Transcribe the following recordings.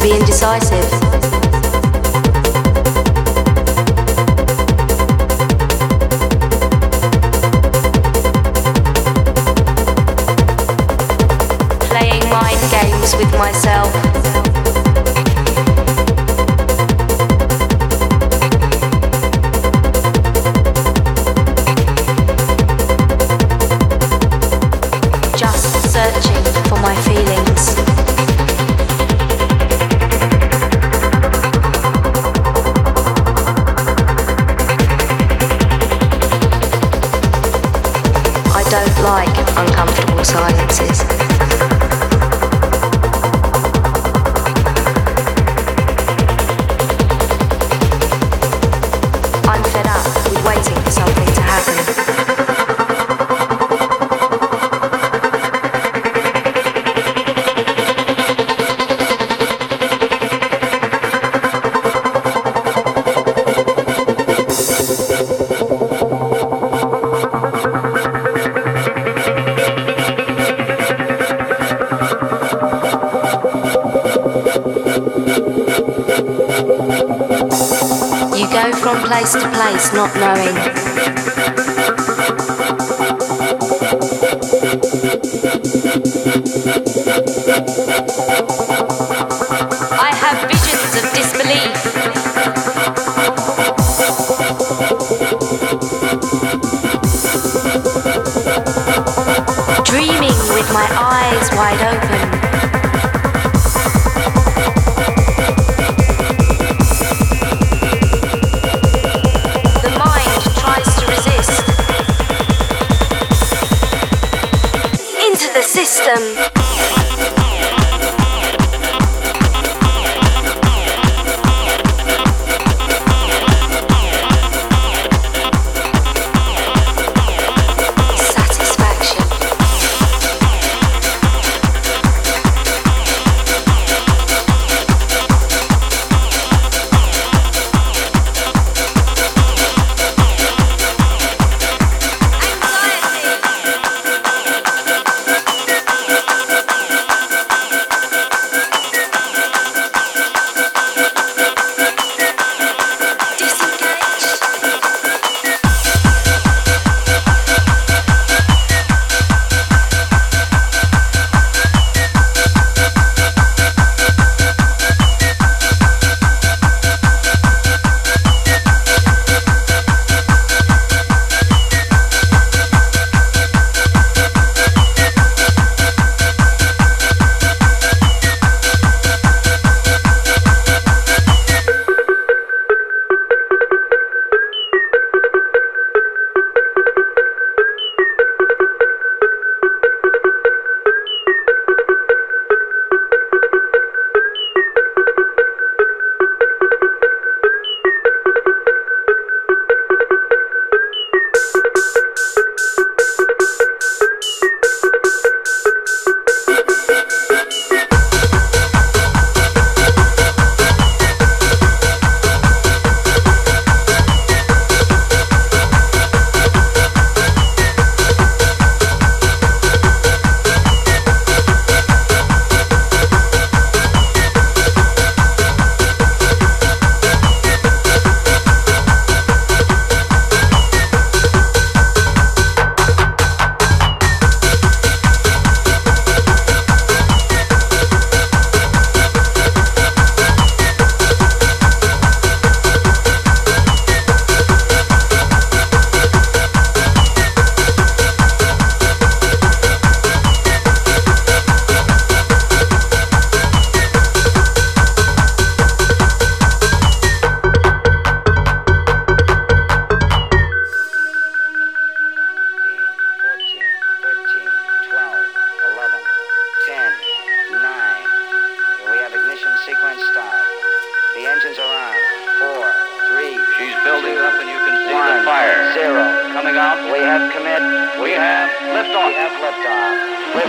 I used to be indecisive. Playing mind games with myself. 9.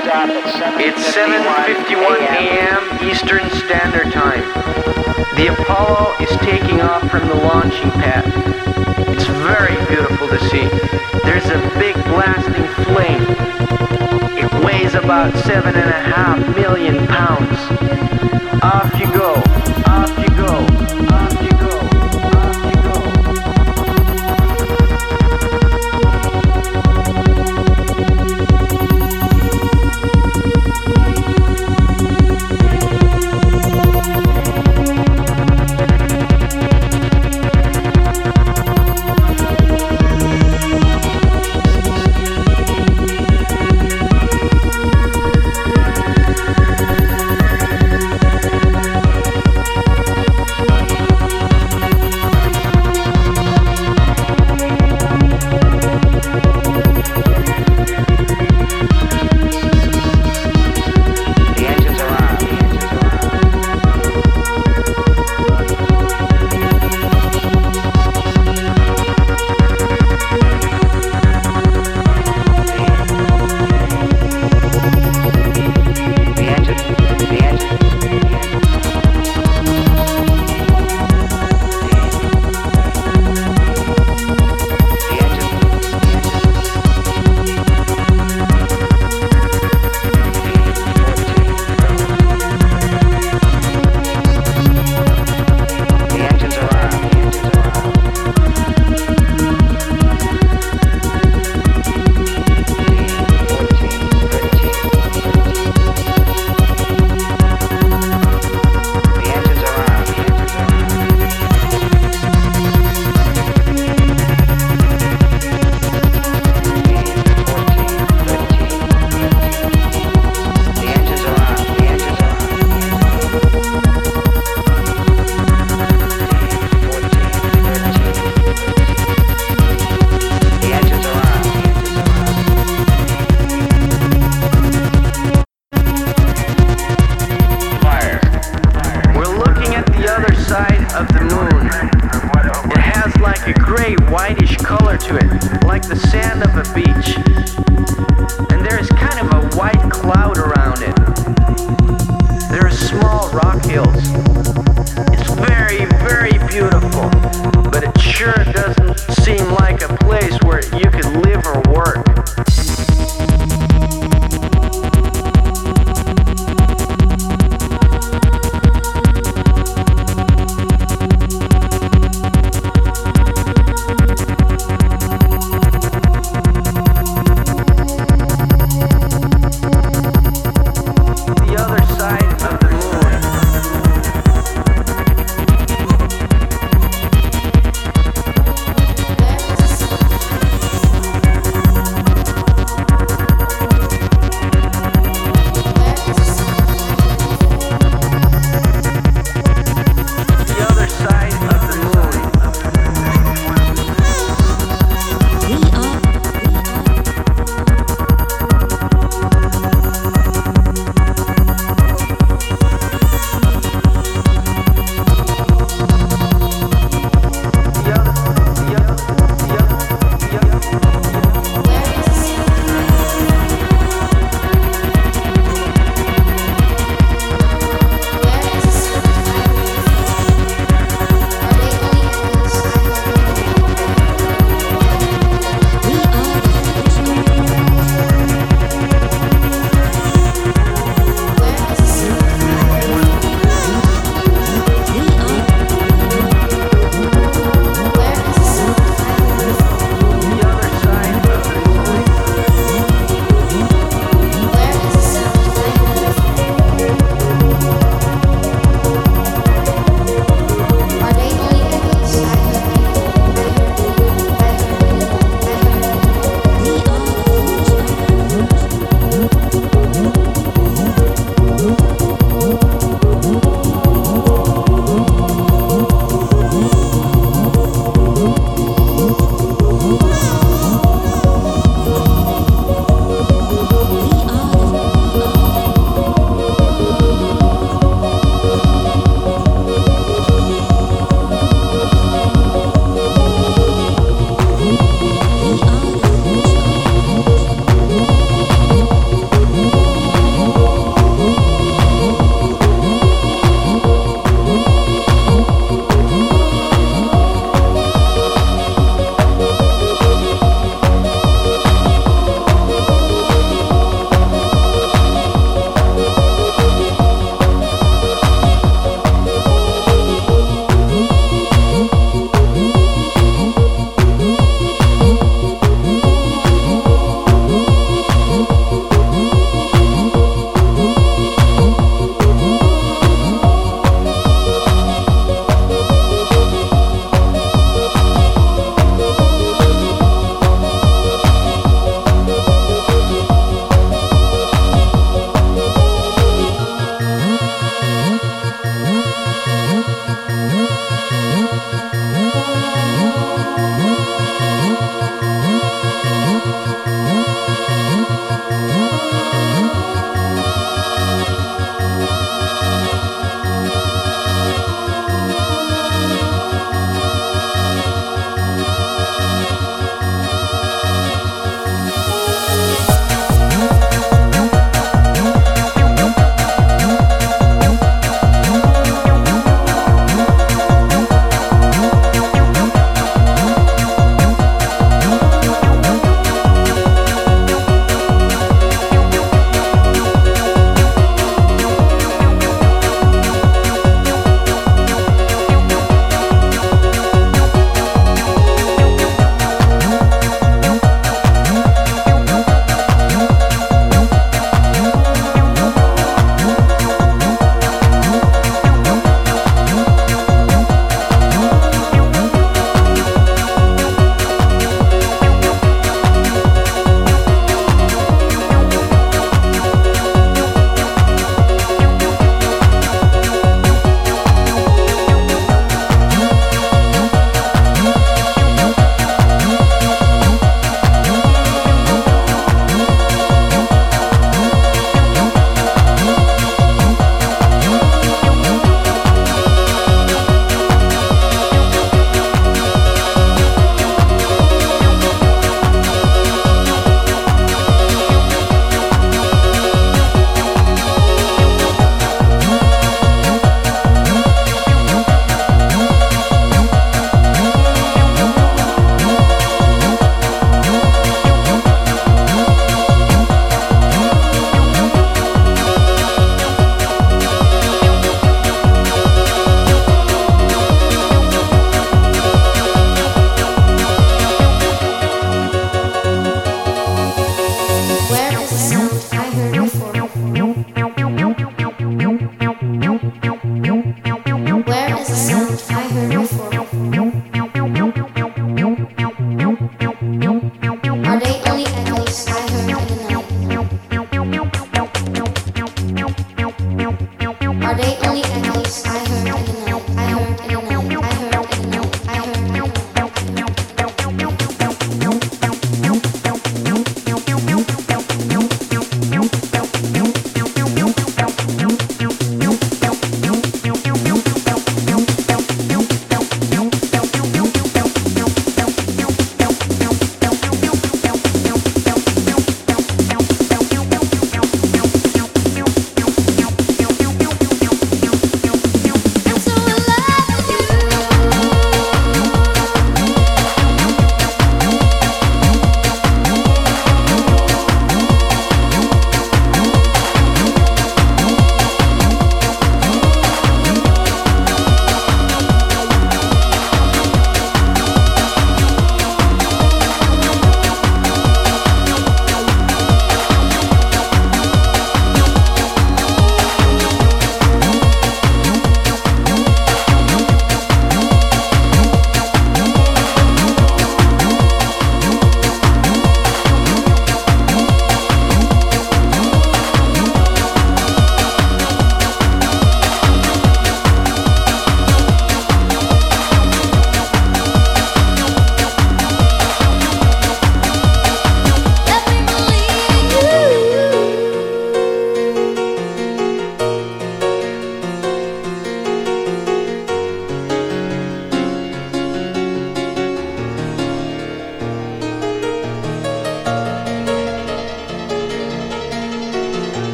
It's 7:51 a.m. Eastern Standard Time. The Apollo is taking off from the launching pad. It's very beautiful to see. There's a big blasting flame. It weighs about seven and a half million pounds. Off you go. Side of the moon. It has like a gray whitish color to it, like the sand of a beach. And there is kind of a white cloud around it. There are small rock hills. It's very, very beautiful, but it sure doesn't seem like a place where you could